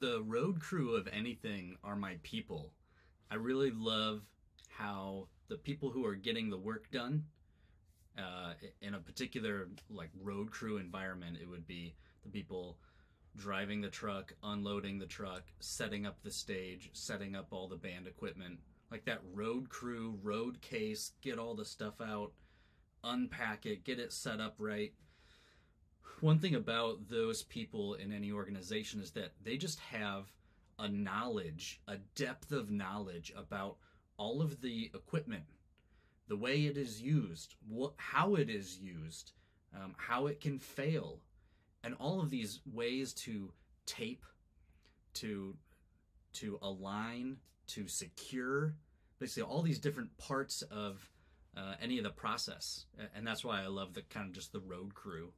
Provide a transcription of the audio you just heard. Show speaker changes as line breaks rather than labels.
the road crew of anything are my people. I really love how the people who are getting the work done uh, in a particular like road crew environment, it would be the people driving the truck, unloading the truck, setting up the stage, setting up all the band equipment, like that road crew, road case, get all the stuff out, unpack it, get it set up right. One thing about those people in any organization is that they just have a knowledge, a depth of knowledge about all of the equipment, the way it is used, how it is used, um, how it can fail, and all of these ways to tape, to to align, to secure, basically all these different parts of uh, any of the process, and that's why I love the kind of just the road crew